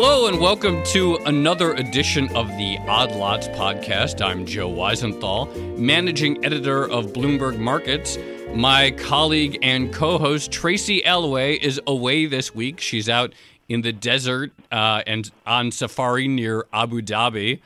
Hello and welcome to another edition of the Odd Lots podcast. I'm Joe Weisenthal, managing editor of Bloomberg Markets. My colleague and co host Tracy Alloway is away this week. She's out in the desert uh, and on safari near Abu Dhabi.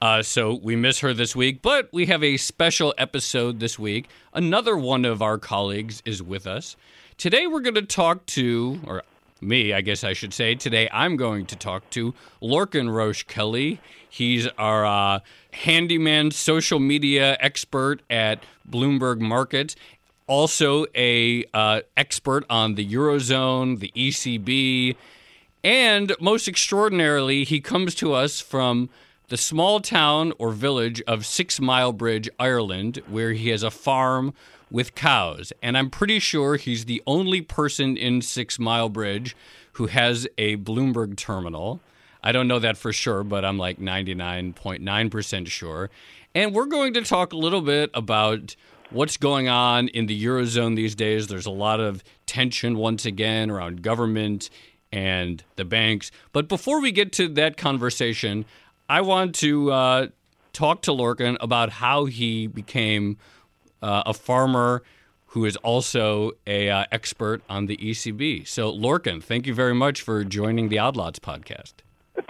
Uh, so we miss her this week, but we have a special episode this week. Another one of our colleagues is with us. Today we're going to talk to, or me, I guess I should say. Today I'm going to talk to Lorcan Roche Kelly. He's our uh, handyman social media expert at Bloomberg Markets. Also, a uh, expert on the eurozone, the ECB, and most extraordinarily, he comes to us from the small town or village of Sixmilebridge, Ireland, where he has a farm with cows. And I'm pretty sure he's the only person in Sixmilebridge who has a Bloomberg terminal. I don't know that for sure, but I'm like 99.9% sure. And we're going to talk a little bit about what's going on in the Eurozone these days. There's a lot of tension once again around government and the banks. But before we get to that conversation, I want to uh, talk to Lorcan about how he became uh, a farmer who is also a uh, expert on the ECB. So, Lorcan, thank you very much for joining the Odd Lots podcast.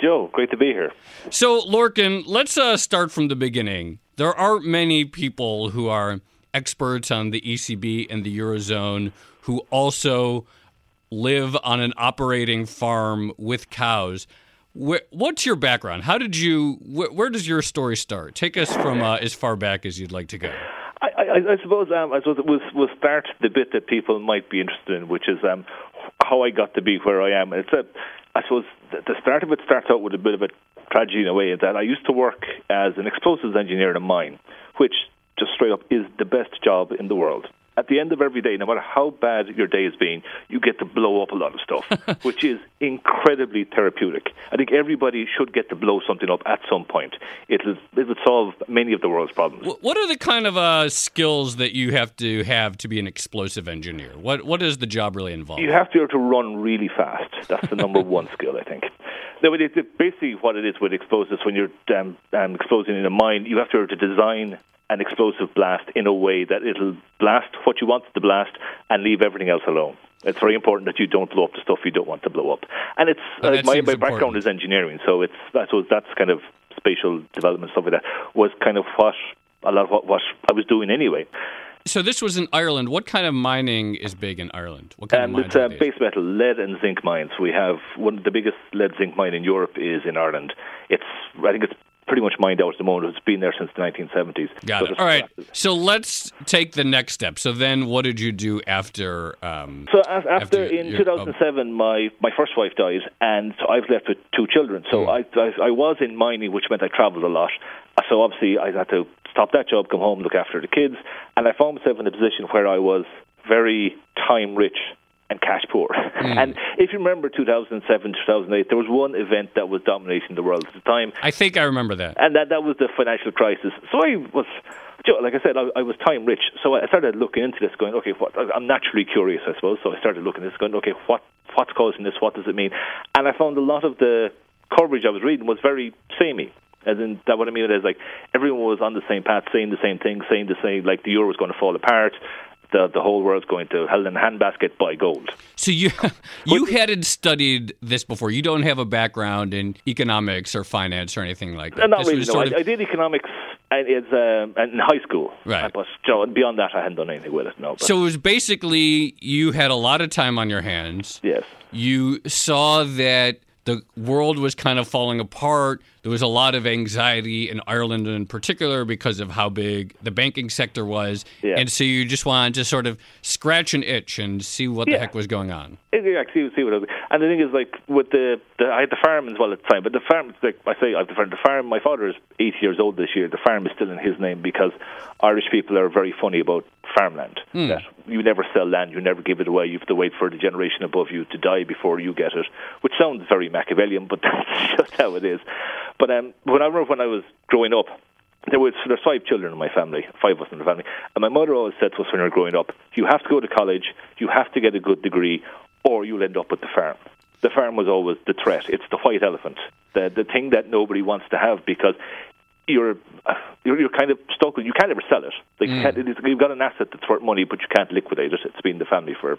Joe, great to be here. So, Lorcan, let's uh, start from the beginning. There aren't many people who are experts on the ECB and the Eurozone who also live on an operating farm with cows. What's your background? How did you? Where does your story start? Take us from uh, as far back as you'd like to go. I, I, I suppose um, I suppose we'll, we'll start the bit that people might be interested in, which is um, how I got to be where I am. It's a, I suppose the start of it starts out with a bit of a tragedy in a way. That I used to work as an explosives engineer in a mine, which just straight up is the best job in the world at the end of every day, no matter how bad your day has been, you get to blow up a lot of stuff, which is incredibly therapeutic. I think everybody should get to blow something up at some point. It'll it would solve many of the world's problems. What are the kind of uh, skills that you have to have to be an explosive engineer? What what does the job really involve? You have to be able to run really fast. That's the number one skill, I think. No, it, it, basically what it is with explosives when you're um, um, exploding in a mine, you have to be able to design an explosive blast in a way that it'll blast what you want to blast and leave everything else alone. It's very important that you don't blow up the stuff you don't want to blow up. And it's uh, my, my background important. is engineering, so it's I suppose that's kind of spatial development stuff like that was kind of what a lot of what, what I was doing anyway. So this was in Ireland. What kind of mining is big in Ireland? What kind um, of mines it's uh, base metal, lead and zinc mines. We have one of the biggest lead zinc mine in Europe is in Ireland. It's I think it's pretty much mined out at the moment. It's been there since the 1970s. Got So it. All right. So let's take the next step. So then, what did you do after? Um, So after, After in your- 2007, my, my first wife died, and so I was left with two children. So I, I I was in mining, which meant I travelled a lot. So obviously I had to stop that job, come home, look after the kids, and I found myself in a position where I was very time rich and cash poor. Hmm. And if you remember 2007, 2008, there was one event that was dominating the world at the time, I think I remember that. and that that was the financial crisis. So I was, like I said, I, I was time rich. So I started looking into this, going, okay, what? I'm naturally curious, I suppose. So I started looking at this, going, okay, what what's causing this? What does it mean? And I found a lot of the coverage I was reading was very samey. As in, that what I mean is like everyone was on the same path, saying the same thing, saying the same, like the euro was going to fall apart. The, the whole world's going to hell in a handbasket buy gold. So you you hadn't studied this before. You don't have a background in economics or finance or anything like that. Uh, not This really. No, I, of- I did economics and it's um, in high school. Right. But Joe, beyond that, I hadn't done anything with it. No. But so it was basically you had a lot of time on your hands. yes. You saw that the world was kind of falling apart. There was a lot of anxiety in Ireland in particular because of how big the banking sector was. Yeah. And so you just wanted to sort of scratch an itch and see what the heck was going on. Yeah, see, see what was, and the thing is, like with the, the I had the farm as well at the time, but the farm, like I say, I have the farm. The farm. My father is 80 years old this year. The farm is still in his name because Irish people are very funny about farmland. That you never sell land, you never give it away. You have to wait for the generation above you to die before you get it, which sounds very Machiavellian, but that's just how it is. But um, when I remember when I was growing up, there was there's five children in my family, five of us in the family, and my mother always said to us when we were growing up, "You have to go to college, you have to get a good degree, or you'll end up with the farm." the farm was always the threat. It's the white elephant, the the thing that nobody wants to have because you're uh, you're, you're kind of stuck with. You can't ever sell it. Like you can't, it is, you've got an asset that's worth money, but you can't liquidate it. It's been the family for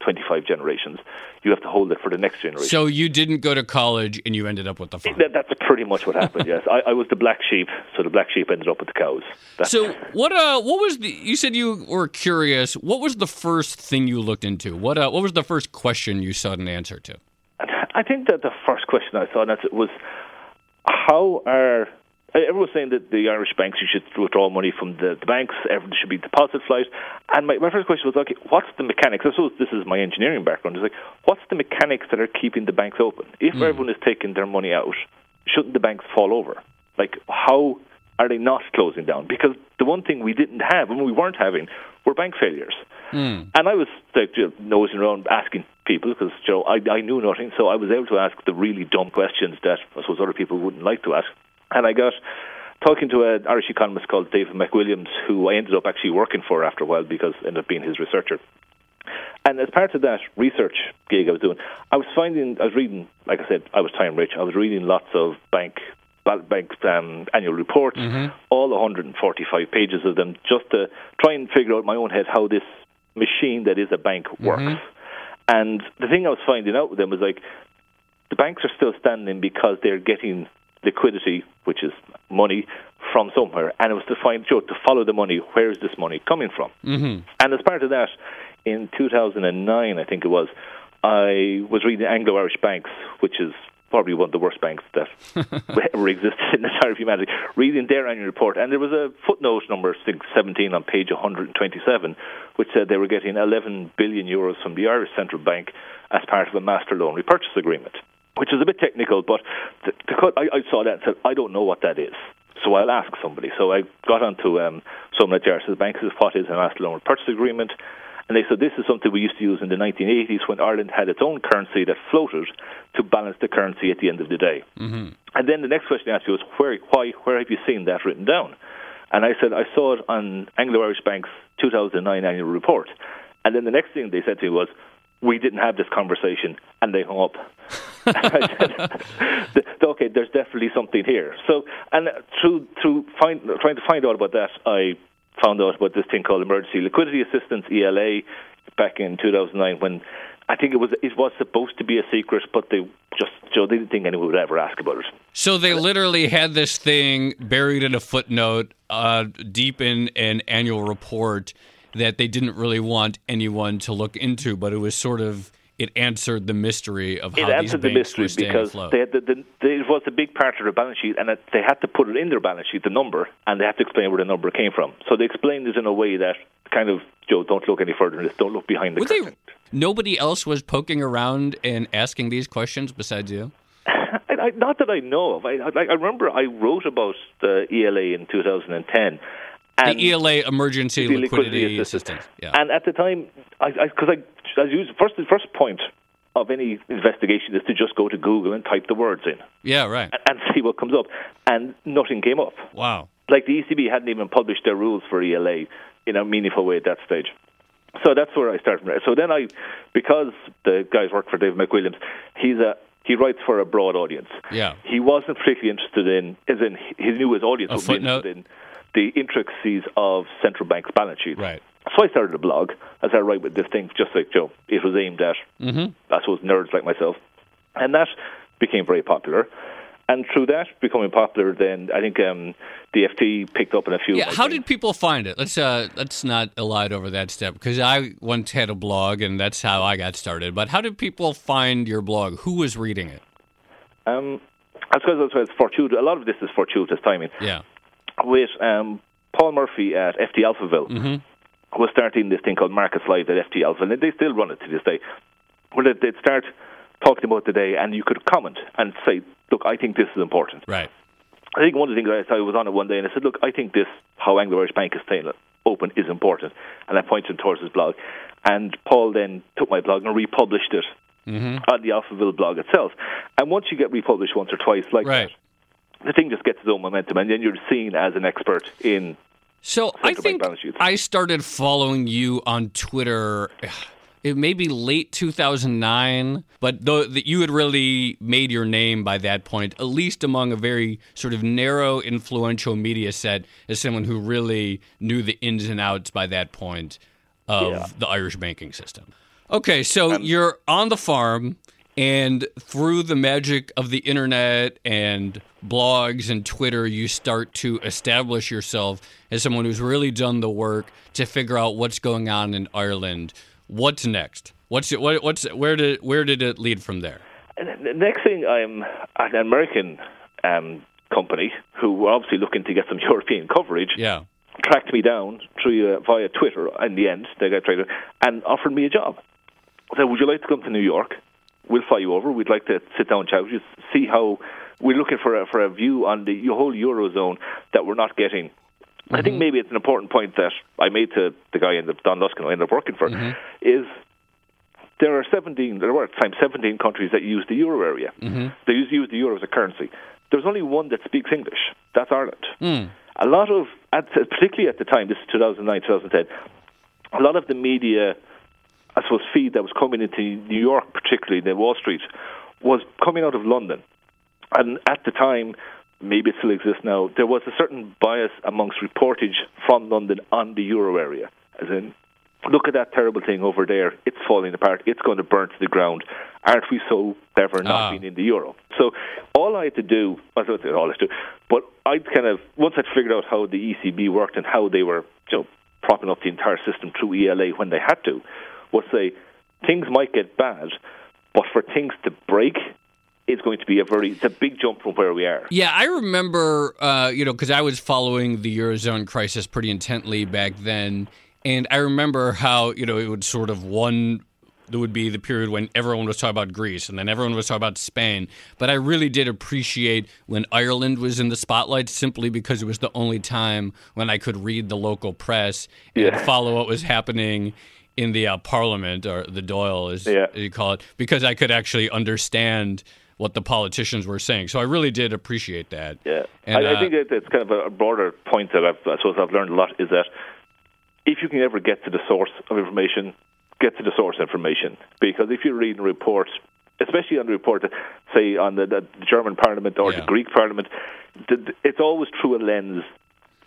25 generations. You have to hold it for the next generation. So you didn't go to college and you ended up with the farm. That, that's pretty much what happened. Yes, I, I was the black sheep, so the black sheep ended up with the cows. That's, So what uh what was the you said you were curious. What was the first thing you looked into? What uh what was the first question you sought an answer to? I think that the first question I saw that was how are everyone was saying that the Irish banks you should withdraw money from the, the banks, everything should be deposit flight. And my, my first question was, okay, what's the mechanics? I suppose this is my engineering background. It's like, what's the mechanics that are keeping the banks open? If hmm. everyone is taking their money out, shouldn't the banks fall over? Like, how are they not closing down? Because the one thing we didn't have, and we weren't having, were bank failures. Hmm. And I was like, you know, nosing around asking people because you know, I, I knew nothing, so I was able to ask the really dumb questions that I suppose other people wouldn't like to ask. And I got talking to an Irish economist called David McWilliams, who I ended up actually working for after a while because I ended up being his researcher. And as part of that research gig I was doing, I was finding, I was reading, like I said, I was time rich. I was reading lots of bank bank um, annual reports, all 145 pages of them, just to try and figure out in my own head how this machine that is a bank works. And the thing I was finding out with them was like, the banks are still standing because they're getting liquidity, which is money, from somewhere. And it was to find, know, to follow the money, where is this money coming from? Mm-hmm. And as part of that, in 2009, I think it was, I was reading Anglo Irish Banks, which is probably one of the worst banks that ever existed in the entire of humanity, reading their annual report. And there was a footnote number I think 17 on page 127, which said they were getting 11 billion euros from the Irish Central Bank as part of a master loan repurchase agreement, which is a bit technical, but the, the, cut- I, I saw that and said, I don't know what that is. So I'll ask somebody. So I got onto um, someone at the Irish Bank says, what is a master loan purchase agreement? And they said this is something we used to use in the 1980s when Ireland had its own currency that floated to balance the currency at the end of the day. Mm-hmm. And then the next question I asked you was, where, why, where have you seen that written down? And I said, I saw it on Anglo Irish Bank's 2009 annual report. And then the next thing they said to me was, we didn't have this conversation, and they hung up. Okay, there's definitely something here. So, and through through find, trying to find out about that, I found out about this thing called Emergency Liquidity Assistance (ELA) back in 2009 when. I think it was it was supposed to be a secret, but they just know, they didn't think anyone would ever ask about it. So they literally had this thing buried in a footnote, uh, deep in an annual report that they didn't really want anyone to look into, but it was sort of it answered the mystery of how it these answered the banks mystery because they had the, the, the, it was a big part of their balance sheet, and they had to put it in their balance sheet, the number, and they had to explain where the number came from. So they explained it in a way that kind of, Joe, don't look any further than this. Don't look behind the Were they- curtain. nobody else was poking around and asking these questions besides you. I, I, not that I know of. I, I, I remember I wrote about the ELA in 2010. And The ELA Emergency the Liquidity, assistance. Assistance. Yeah. And at the time, I because I, as usual, first the first point of any investigation is to just go to Google and type the words in yeah, right. and, and see what comes up, and nothing came up. Wow. Like the ECB hadn't even published their rules for ELA in a meaningful way at that stage. So that's where I started. from. So then I, because the guys work for David McWilliams, he's a he writes for a broad audience. Yeah. He wasn't particularly interested in, as in he knew his audience A would be interested in the intricacies of central bank's balance sheets. Right. So I started a blog as I write with this thing, just like Joe. It was aimed at, Mm-hmm. I suppose, nerds like myself, and that became very popular. And through that becoming popular, then I think um, the FT picked up in a few. Yeah, how did people find it? Let's uh, let's not elide over that step because I once had a blog and that's how I got started. But how did people find your blog? Who was reading it? Um, I suppose that's why it's fortuitous. A lot of this is fortuitous timing. Yeah. With um, Paul Murphy at FT Alphaville Mm-hmm. was starting this thing called Markets Live at FT Alpha, and they still run it to this day. Where they'd start talking about the day, and you could comment and say, "Look, I think this is important." Right. I think one of the things I, I was on it one day and I said, look, I think this, how Anglo Irish Bank is staying open, is important. And I pointed towards his blog. And Paul then took my blog and republished it Mm-hmm. on the Alphaville blog itself. And once you get republished once or twice like Right. The thing just gets its own momentum. And then you're seen as an expert in. So I think. I started following you on Twitter. it may be late 2009, but though that you had really made your name by that point, at least among a very sort of narrow, influential media set, as someone who really knew the ins and outs by that point of Yeah. the Irish banking system. Okay, so um, you're on the farm, and through the magic of the internet and blogs and Twitter, you start to establish yourself as someone who's really done the work to figure out what's going on in Ireland. What's next? What's it, what, what's where did where did it lead from there? The next thing, I'm an American um, company who were obviously looking to get some European coverage. Yeah. Tracked me down through uh, via Twitter. In the end, they got traded and offered me a job. So, "Would you like to come to New York? We'll fly you over. We'd like to sit down and chat with you, see how we're looking for a, for a view on the whole eurozone that we're not getting." I think mm-hmm. maybe it's an important point that I made to the guy in the Don Luskin who I ended up working for mm-hmm. is there are 17, there were at the time 17 countries that use the euro area. Mm-hmm. They use, use the euro as a currency. There's only one that speaks English. That's Ireland. Mm. A lot of, at, particularly at the time, this is 2009, 2010, a lot of the media, I suppose, feed that was coming into New York, particularly in Wall Street, was coming out of London. And at the time, maybe it still exists now, there was a certain bias amongst reportage from London on the euro area. As in, look at that terrible thing over there. It's falling apart. It's going to burn to the ground. Aren't we so clever not Ah. being in the euro? So all I had to do, I don't say all I had to do, but I kind of, once I'd figured out how the ECB worked and how they were, you know, propping up the entire system through ELA when they had to, was say, things might get bad, but for things to break, it's going to be a very, it's a big jump from where we are. Yeah, I remember, uh, you know, because I was following the Eurozone crisis pretty intently back then. And I remember how, you know, it would sort of one, there would be the period when everyone was talking about Greece and then everyone was talking about Spain. But I really did appreciate when Ireland was in the spotlight simply because it was the only time when I could read the local press and Yeah. follow what was happening in the uh, parliament or the Dáil, as, Yeah. you call it, because I could actually understand what the politicians were saying. So I really did appreciate that. Yeah, And, I, I uh, think that it's kind of a broader point that I've, I suppose I've learned a lot is that if you can ever get to the source of information, get to the source information. Because if you're reading reports, especially on the report, that, say on the, the German Parliament or Yeah. the Greek Parliament, it's always through a lens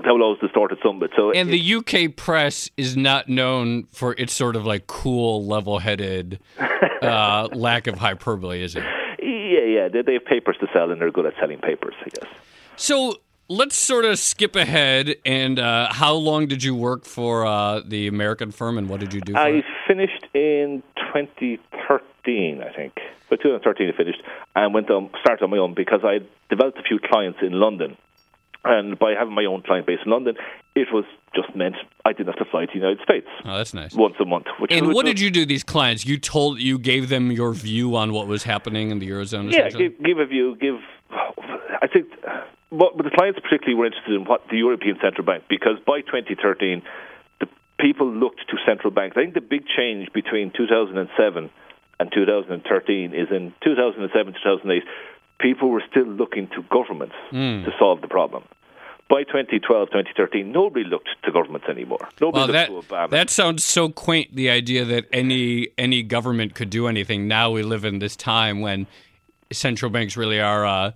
that will always distort it some bit. So And the UK press is not known for its sort of like cool, level-headed uh, lack of hyperbole, is it? yeah, yeah, they, they have papers to sell and they're good at selling papers. I guess. So let's sort of skip ahead. And uh, how long did you work for uh, the American firm, and what did you do? For I it? finished in 2013, I think. But 2013 I finished and went on, started on my own because I developed a few clients in London. And by having my own client base in London, it was just meant I didn't have to fly to the United States Oh, that's nice. once a month. Which And what did you do? These clients, you told, you gave them your view on what was happening in the eurozone. Yeah, give, give a view. Give. I think, but the clients particularly were interested in what the European Central Bank because by 2013, the people looked to central banks. I think the big change between 2007 and 2013 is in 2007 2008, people were still looking to governments Hmm. to solve the problem. By 2012, 2013, nobody looked to governments anymore. Nobody Well, that, to Obama. That sounds so quaint. The idea that any any government could do anything. Now we live in this time when central banks really are uh,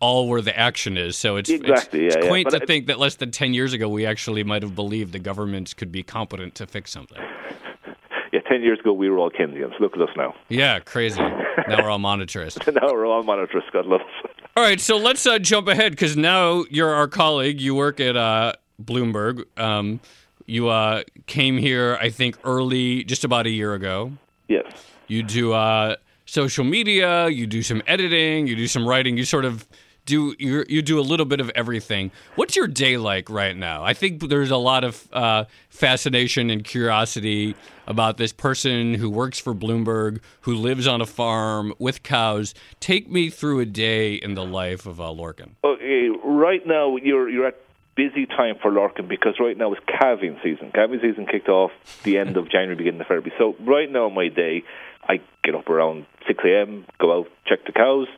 all where the action is. So it's Exactly, It's, it's yeah, yeah. quaint But to I- think that less than ten years ago we actually might have believed the governments could be competent to fix something. yeah, 10 years ago, we were all Keynesians. Look at us now. Yeah, crazy. Now we're all monetarists. now we're all monitors. God love us. All right, so let's uh, jump ahead because now you're our colleague. You work at uh, Bloomberg. Um, you uh, came here, I think, early, just about a year ago. Yes. You do uh, social media. You do some editing. You do some writing. You sort of do you you do a little bit of everything. What's your day like right now? I think there's a lot of uh, fascination and curiosity about this person who works for Bloomberg, who lives on a farm with cows. Take me through a day in the life of uh, Lorcan. Okay, right now you're you're at busy time for Lorcan because right now is calving season. Calving season kicked off the end of January, beginning of February. So right now, my day, I get up around six a.m., go out, check the cows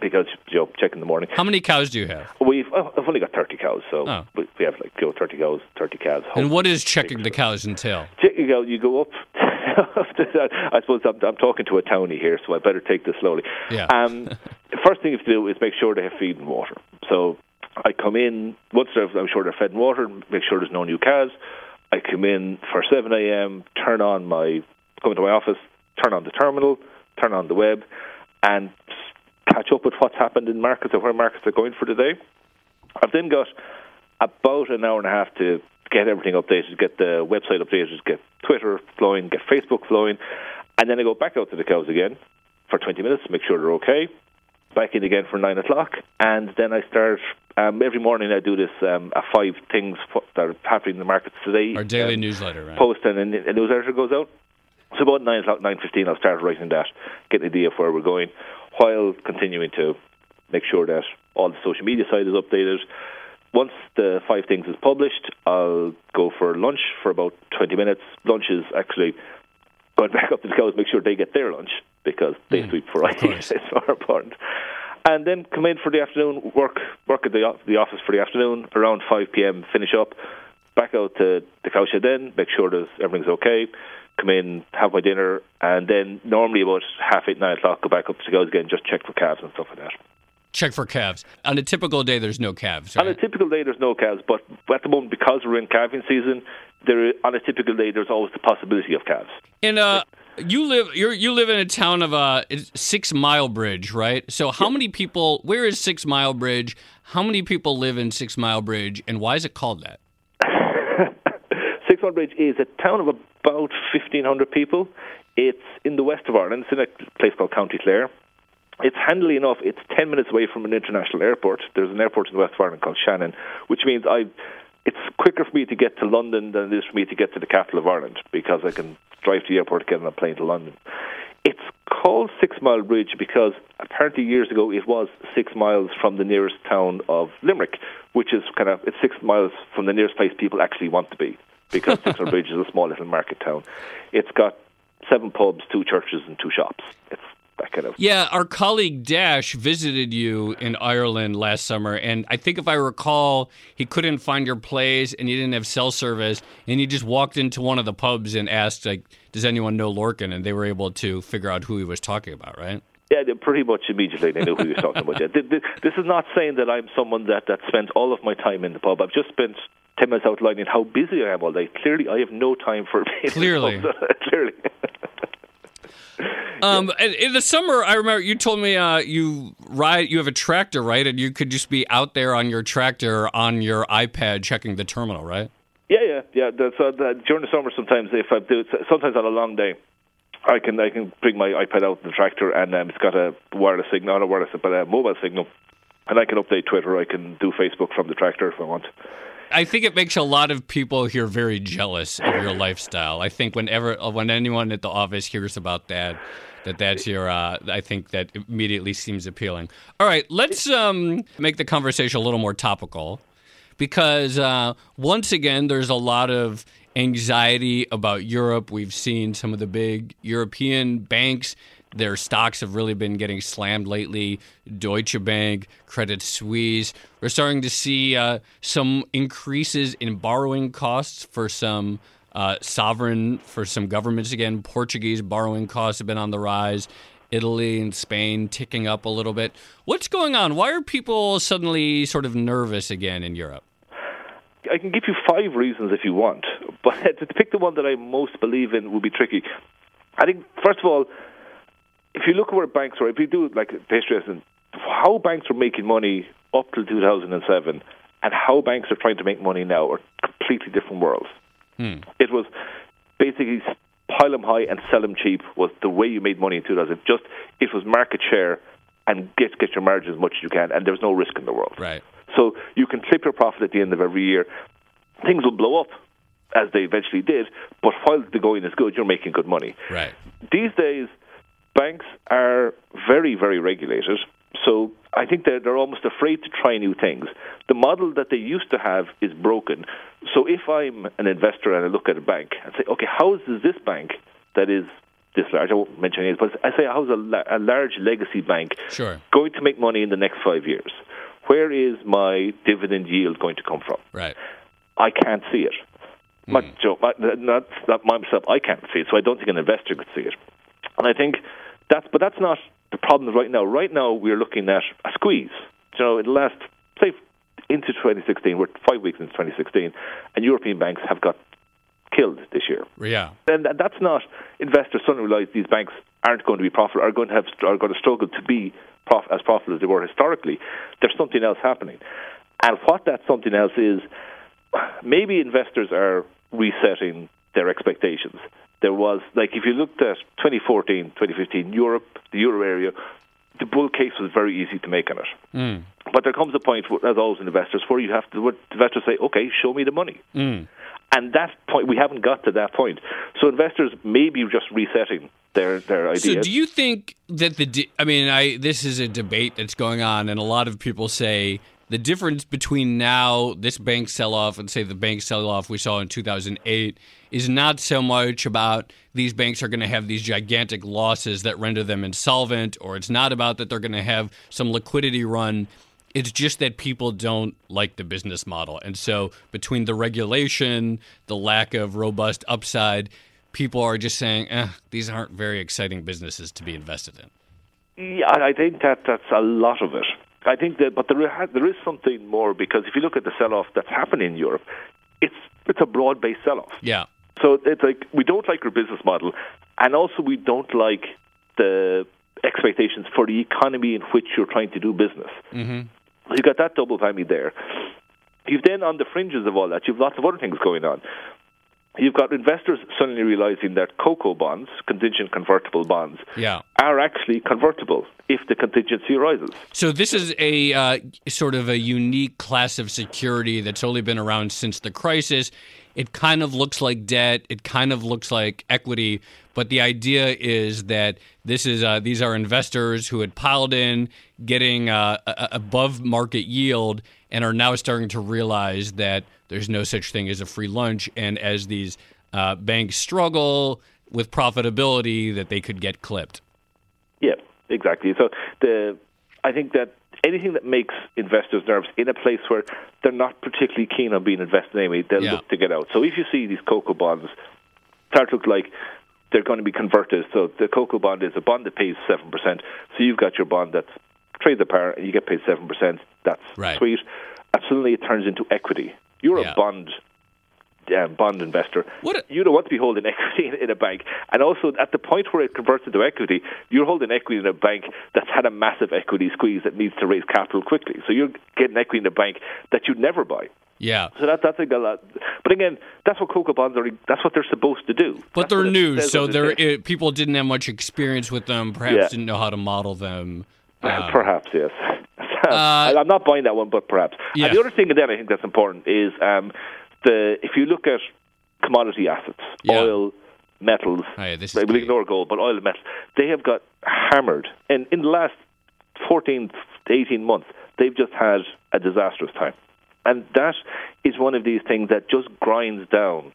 because you know check in the morning. How many cows do you have? We've oh, I've only got thirty cows, so Oh. we, we have like you know, thirty cows, thirty calves. And what is checking the cows entail? You go, you go up, I suppose I'm, I'm, talking to a townie here, so I better take this slowly. Yeah. Um, first thing you have to do is make sure they have feed and water. So I come in once I'm sure they're fed and water, make sure there's no new calves. I come in for 7 a.m., turn on my, go into my office, turn on the terminal, turn on the web, and catch up with what's happened in markets and where markets are going for the day. I've then got about an hour and a half to get everything updated, get the website updated, get Twitter flowing, get Facebook flowing, and then I go back out to the cows again for 20 minutes, to make sure they're okay, back in again for 9 o'clock, and then I start um, every morning I do this um, five things that are happening in the markets today. Our daily um, newsletter, right? Post and a, a newsletter goes out. So about nine o'clock, nine fifteen, I'll start writing that, get an idea of where we're going, while continuing to make sure that all the social media side is updated. Once the five things is published, I'll go for lunch for about twenty minutes. Lunch is actually going back up to the cows, make sure they get their lunch because they mm, sweep for I it's more important and then come in for the afternoon, work work at the the office for the afternoon around 5 p.m. Finish up, back out to the cowshed then, make sure that everything's okay. Come in, have my dinner, and then normally about half eight, nine o'clock, go back up to the again, just check for calves and stuff like that. Check for calves. On a typical day, there's no calves. Right? On a typical day, there's no calves, but at the moment, because we're in calving season, there on a typical day, there's always the possibility of calves. In uh, you live you you live in a town of uh Sixmilebridge, right? So how many people? Where is Sixmilebridge? How many people live in Sixmilebridge, and why is it called that? Sixmilebridge is a town of about fifteen hundred people. It's in the west of Ireland. It's in a place called County Clare. It's handily enough. It's ten minutes away from an international airport. There's an airport in the west of Ireland called Shannon, which means I it's quicker for me to get to London than it is for me to get to the capital of Ireland because I can drive to the airport, get on a plane to London. It's called Sixmilebridge because apparently years ago it was six miles from the nearest town of Limerick, which is kind of it's six miles from the nearest place people actually want to be because Bridge is a small little market town. It's got seven pubs, two churches, and two shops. It's that kind of. Yeah, our colleague Dash visited you in Ireland last summer, and I think if I recall, he couldn't find your place, and you didn't have cell service, and he just walked into one of the pubs and asked, like, "Does anyone know Lorcan?" And they were able to figure out who he was talking about, right? Yeah, pretty much immediately they knew who he was talking about. Yeah. This is not saying that I'm someone that, that spends all of my time in the pub. I've just spent 10 minutes outlining how busy I am all day. Clearly, I have no time for Clearly. Clearly. Um, in the summer, I remember you told me uh, you ride. You have a tractor, right? And you could just be out there on your tractor on your iPad checking the terminal, right? Yeah, yeah, yeah. So the, during the summer, sometimes if I do, sometimes on a long day, I can I can bring my iPad out in the tractor, and um, it's got a wireless signal, not a wireless, but a mobile signal, and I can update Twitter. I can do Facebook from the tractor if I want. I think it makes a lot of people here very jealous of your lifestyle. I think whenever when anyone at the office hears about that, that that's your. Uh, I think that immediately seems appealing. All right, let's um, make the conversation a little more topical, because uh, once again, there's a lot of anxiety about Europe. We've seen some of the big European banks their stocks have really been getting slammed lately. Deutsche Bank, Credit Suisse. We're starting to see uh, some increases in borrowing costs for some uh, sovereign, for some governments again. Portuguese borrowing costs have been on the rise. Italy and Spain ticking up a little bit. What's going on? Why are people suddenly sort of nervous again in Europe? I can give you five reasons if you want, but to pick the one that I most believe in would be tricky. I think, first of all, if you look at where banks were, if you do like the history lesson, how banks were making money up till 2007 and how banks are trying to make money now are completely different worlds. Hmm. It was basically pile them high and sell them cheap was the way you made money in 2000. Just it was market share and get get your margin as much as you can, and there's no risk in the world. Right. So you can clip your profit at the end of every year. Things will blow up as they eventually did, but while the going is good, you're making good money. Right. These days, banks are very, very regulated. So I think they're, they're almost afraid to try new things. The model that they used to have is broken. So if I'm an investor and I look at a bank and say, okay, how is this bank that is this large, I won't mention names, but I say, how's a, a large legacy bank sure. going to make money in the next five years? Where is my dividend yield going to come from? Right. I can't see it. Mm. Joe, not, not myself. I can't see it, so I don't think an investor could see it. And I think that's, but that's not the problem right now. Right now, we're looking at a squeeze. You know, in the last, say, into 2016, we're five weeks into 2016, and European banks have got killed this year. Yeah, and that's not investors suddenly realize these banks aren't going to be profitable, are going to have are going to struggle to be prof, as profitable as they were historically. There's something else happening, and what that something else is, maybe investors are resetting their expectations. There was like if you looked at 2014, 2015, Europe, the euro area, the bull case was very easy to make on it. Mm. But there comes a point, as always in investors, where you have to where investors say, "Okay, show me the money." Mm. And that point, we haven't got to that point. So investors may be just resetting their their ideas. So, do you think that the? I mean, I this is a debate that's going on, and a lot of people say the difference between now this bank sell off and say the bank sell off we saw in 2008 is not so much about these banks are going to have these gigantic losses that render them insolvent, or it's not about that they're going to have some liquidity run. It's just that people don't like the business model. And so, between the regulation, the lack of robust upside, people are just saying, eh, these aren't very exciting businesses to be invested in. Yeah, I think that that's a lot of it. I think that, but there, there is something more because if you look at the sell-off that's happening in Europe, it's it's a broad-based sell-off. Yeah. So it's like we don't like your business model, and also we don't like the expectations for the economy in which you're trying to do business. Mm-hmm. You've got that double whammy there. You've then on the fringes of all that, you've lots of other things going on. You've got investors suddenly realizing that COCO bonds, contingent convertible bonds, yeah. are actually convertible if the contingency arises. So this is a uh, sort of a unique class of security that's only been around since the crisis. It kind of looks like debt. It kind of looks like equity. But the idea is that this is uh, these are investors who had piled in, getting uh, above market yield, and are now starting to realize that there's no such thing as a free lunch. And as these uh, banks struggle with profitability, that they could get clipped. Yeah, exactly. So the I think that anything that makes investors nervous in a place where they're not particularly keen on being invested anyway, they'll yeah. look to get out. So if you see these CoCo bonds start to look like they're going to be converted, so the CoCo bond is a bond that pays seven percent. So you've got your bond that's trade the par and you get paid seven percent. That's right. sweet. And suddenly it turns into equity. You're yeah. a bond uh, bond investor. A- you don't want to be holding equity in, in, a bank. And also, at the point where it converts into equity, you're holding equity in a bank that's had a massive equity squeeze that needs to raise capital quickly. So you're getting equity in a bank that you'd never buy. Yeah. So that, that's a lot. But again, that's what COCO bonds are. That's what they're supposed to do. But that's they're new, so they're, it, people didn't have much experience with them. Perhaps yeah. didn't know how to model them. Uh, perhaps yes. Uh, I'm not buying that one, but perhaps. Yeah. And the other thing, then I think that's important is um, the if you look at commodity assets, yeah. oil, metals. Oh, yeah, we'll ignore gold, but oil and metals. They have got hammered, and in the last 14 to 18 months, they've just had a disastrous time, and that is one of these things that just grinds down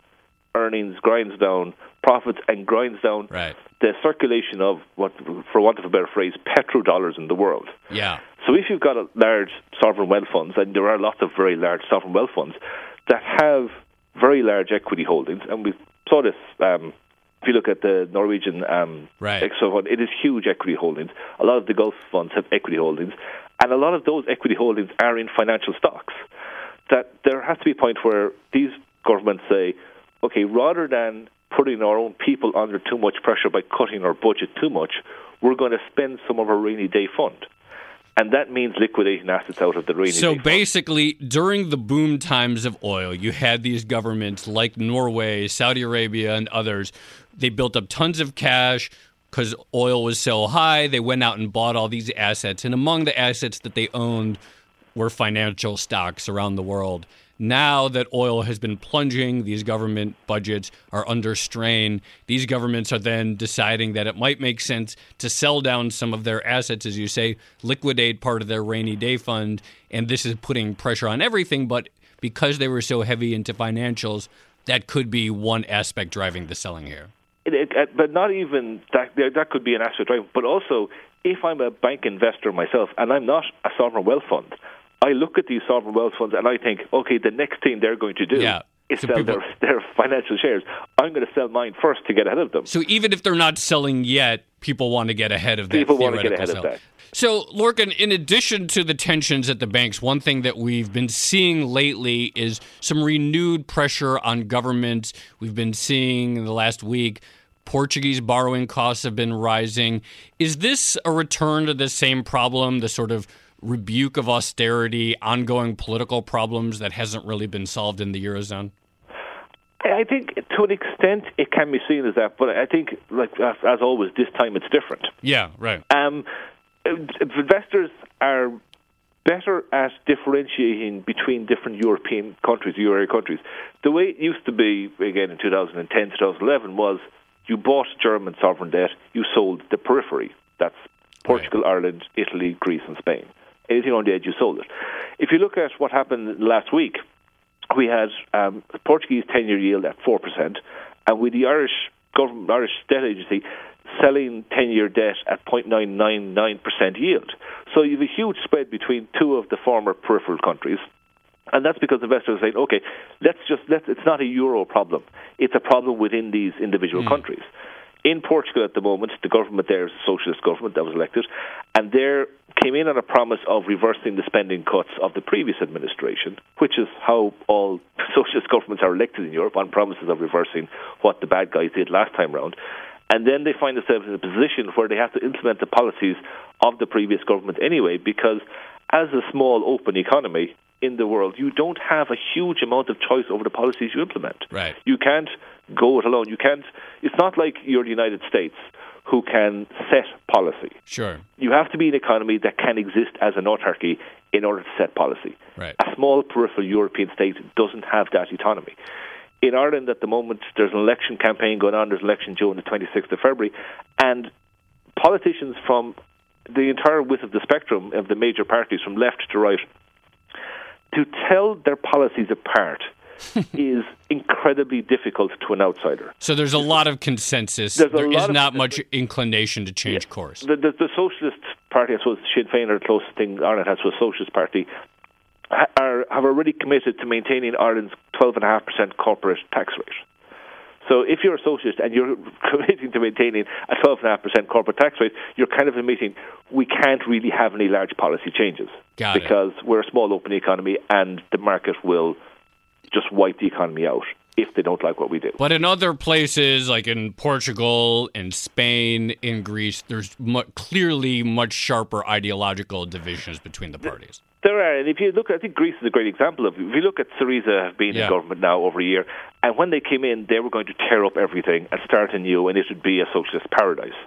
earnings, grinds down profits, and grinds down right. The circulation of what, for want of a better phrase, petrodollars in the world. Yeah. So if you've got a large sovereign wealth funds, and there are lots of very large sovereign wealth funds that have very large equity holdings, and we saw this. Um, if you look at the Norwegian um, right. Exo fund, it is huge equity holdings. A lot of the Gulf funds have equity holdings, and a lot of those equity holdings are in financial stocks. That there has to be a point where these governments say, okay, rather than putting our own people under too much pressure by cutting our budget too much, we're going to spend some of our rainy day fund and that means liquidating assets out of the rainy. Day. So basically, during the boom times of oil, you had these governments like Norway, Saudi Arabia, and others. They built up tons of cash because oil was so high. They went out and bought all these assets, and among the assets that they owned were financial stocks around the world. Now that oil has been plunging, these government budgets are under strain. These governments are then deciding that it might make sense to sell down some of their assets, as you say, liquidate part of their rainy day fund. And this is putting pressure on everything. But because they were so heavy into financials, that could be one aspect driving the selling here. It, it, uh, but not even that. That could be an aspect driving. But also, if I'm a bank investor myself and I'm not a sovereign wealth fund, I look at these sovereign wealth funds and I think, okay, the next thing they're going to do yeah. is So sell people- their, their financial shares. I'm going to sell mine first to get ahead of them. So even if they're not selling yet, people want to get ahead of that. People want to get ahead of that. So, Lorcan, in addition to the tensions at the banks, one thing that we've been seeing lately is some renewed pressure on governments. We've been seeing in the last week Portuguese borrowing costs have been rising. Is this a return to the same problem, the sort of rebuke of austerity, ongoing political problems that hasn't really been solved in the Eurozone? I think to an extent it can be seen as that, but I think, like as, as always, this time it's different. Yeah, right. Um, investors are better at differentiating between different European countries, Euro area countries. The way it used to be, again in 2010, 2011, was you bought German sovereign debt, you sold the periphery. That's Portugal, Ireland, Italy, Greece, and Spain. Anything on the edge, you sold it. If you look at what happened last week, we had um, Portuguese 10-year yield at 4%, and with the Irish government, Irish debt agency selling 10-year debt at 0.999% yield. So you have a huge spread between two of the former peripheral countries. And that's because investors are saying, okay, let's just let it's not a euro problem. It's a problem within these individual countries. In Portugal at the moment, the government there is a socialist government that was elected, and there came in on a promise of reversing the spending cuts of the previous administration, which is how all socialist governments are elected in Europe on promises of reversing what the bad guys did last time round. And then they find themselves in a position where they have to implement the policies of the previous government anyway, because as a small open economy in the world, you don't have a huge amount of choice over the policies you implement. Right. You can't go it alone. You can't. It's not like you're the United States who can set policy. Sure. You have to be an economy that can exist as an autarky in order to set policy. Right. A small peripheral European state doesn't have that autonomy. In Ireland at the moment, there's an election campaign going on. There's an election due on the 26th of February, and politicians from the entire width of the spectrum of the major parties, from left to right, to tell their policies apart is incredibly difficult to an outsider. So there's a lot of consensus. There's There is not much inclination to change course. The, the, the Socialist Party, I suppose Sinn Féin are the closest thing Ireland has to a Socialist Party, are, have already committed to maintaining Ireland's 12.5% corporate tax rate. So if you're a socialist and you're committing to maintaining a 12.5% corporate tax rate, you're kind of admitting we can't really have any large policy changes Got it. because we're a small open economy and the market will just wipe the economy out if they don't like what we do. But in other places, like in Portugal, in Spain, in Greece, there's mu- clearly much sharper ideological divisions between the parties. There are, and if you look, I think Greece is a great example of. If you look at Syriza, have been Yeah. in government now over a year, and when they came in, they were going to tear up everything and start anew, and it would be a socialist paradise.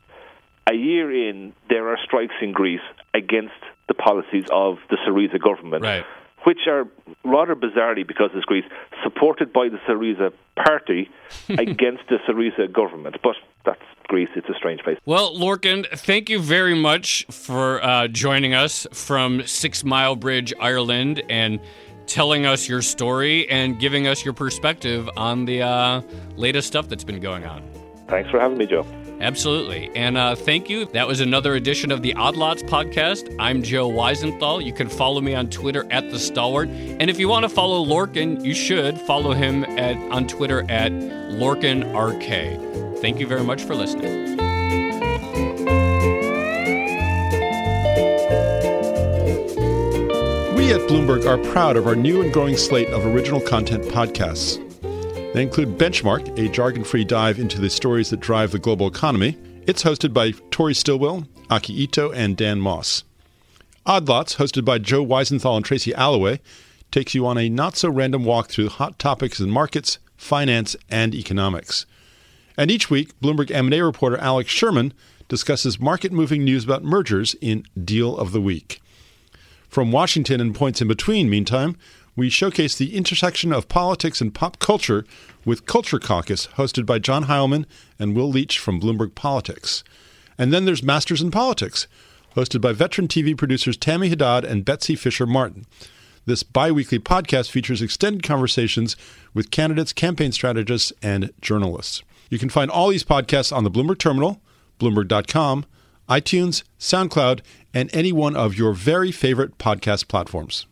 A year in, there are strikes in Greece against the policies of the Syriza government, Right. which are rather bizarrely, because it's Greece, supported by the Syriza party against the Syriza government. But that's Greece; it's a strange place. Well, Lorcan, thank you very much for uh, joining us from Sixmilebridge, Ireland, and telling us your story and giving us your perspective on the uh, latest stuff that's been going on. Thanks for having me, Joe. Absolutely. And uh, thank you. That was another edition of the Odd Lots podcast. I'm Joe Weisenthal. You can follow me on Twitter at The Stalwart. And if you want to follow Lorcan, you should follow him at on Twitter at LorcanRK. Thank you very much for listening. We at Bloomberg are proud of our new and growing slate of original content podcasts. They include Benchmark, a jargon free dive into the stories that drive the global economy. It's hosted by Tori Stilwell, Aki Ito, and Dan Moss. Odd Lots, hosted by Joe Weisenthal and Tracy Alloway, takes you on a not so random walk through hot topics in markets, finance, and economics. And each week, Bloomberg M&A reporter Alex Sherman discusses market-moving news about mergers in Deal of the Week. From Washington and points in between, meantime, we showcase the intersection of politics and pop culture with Culture Caucus, hosted by John Heilman and Will Leitch from Bloomberg Politics. And then there's Masters in Politics, hosted by veteran TV producers Tammy Haddad and Betsy Fisher Martin. This bi weekly podcast features extended conversations with candidates, campaign strategists, and journalists. You can find all these podcasts on the Bloomberg Terminal, Bloomberg.com, iTunes, SoundCloud, and any one of your very favorite podcast platforms.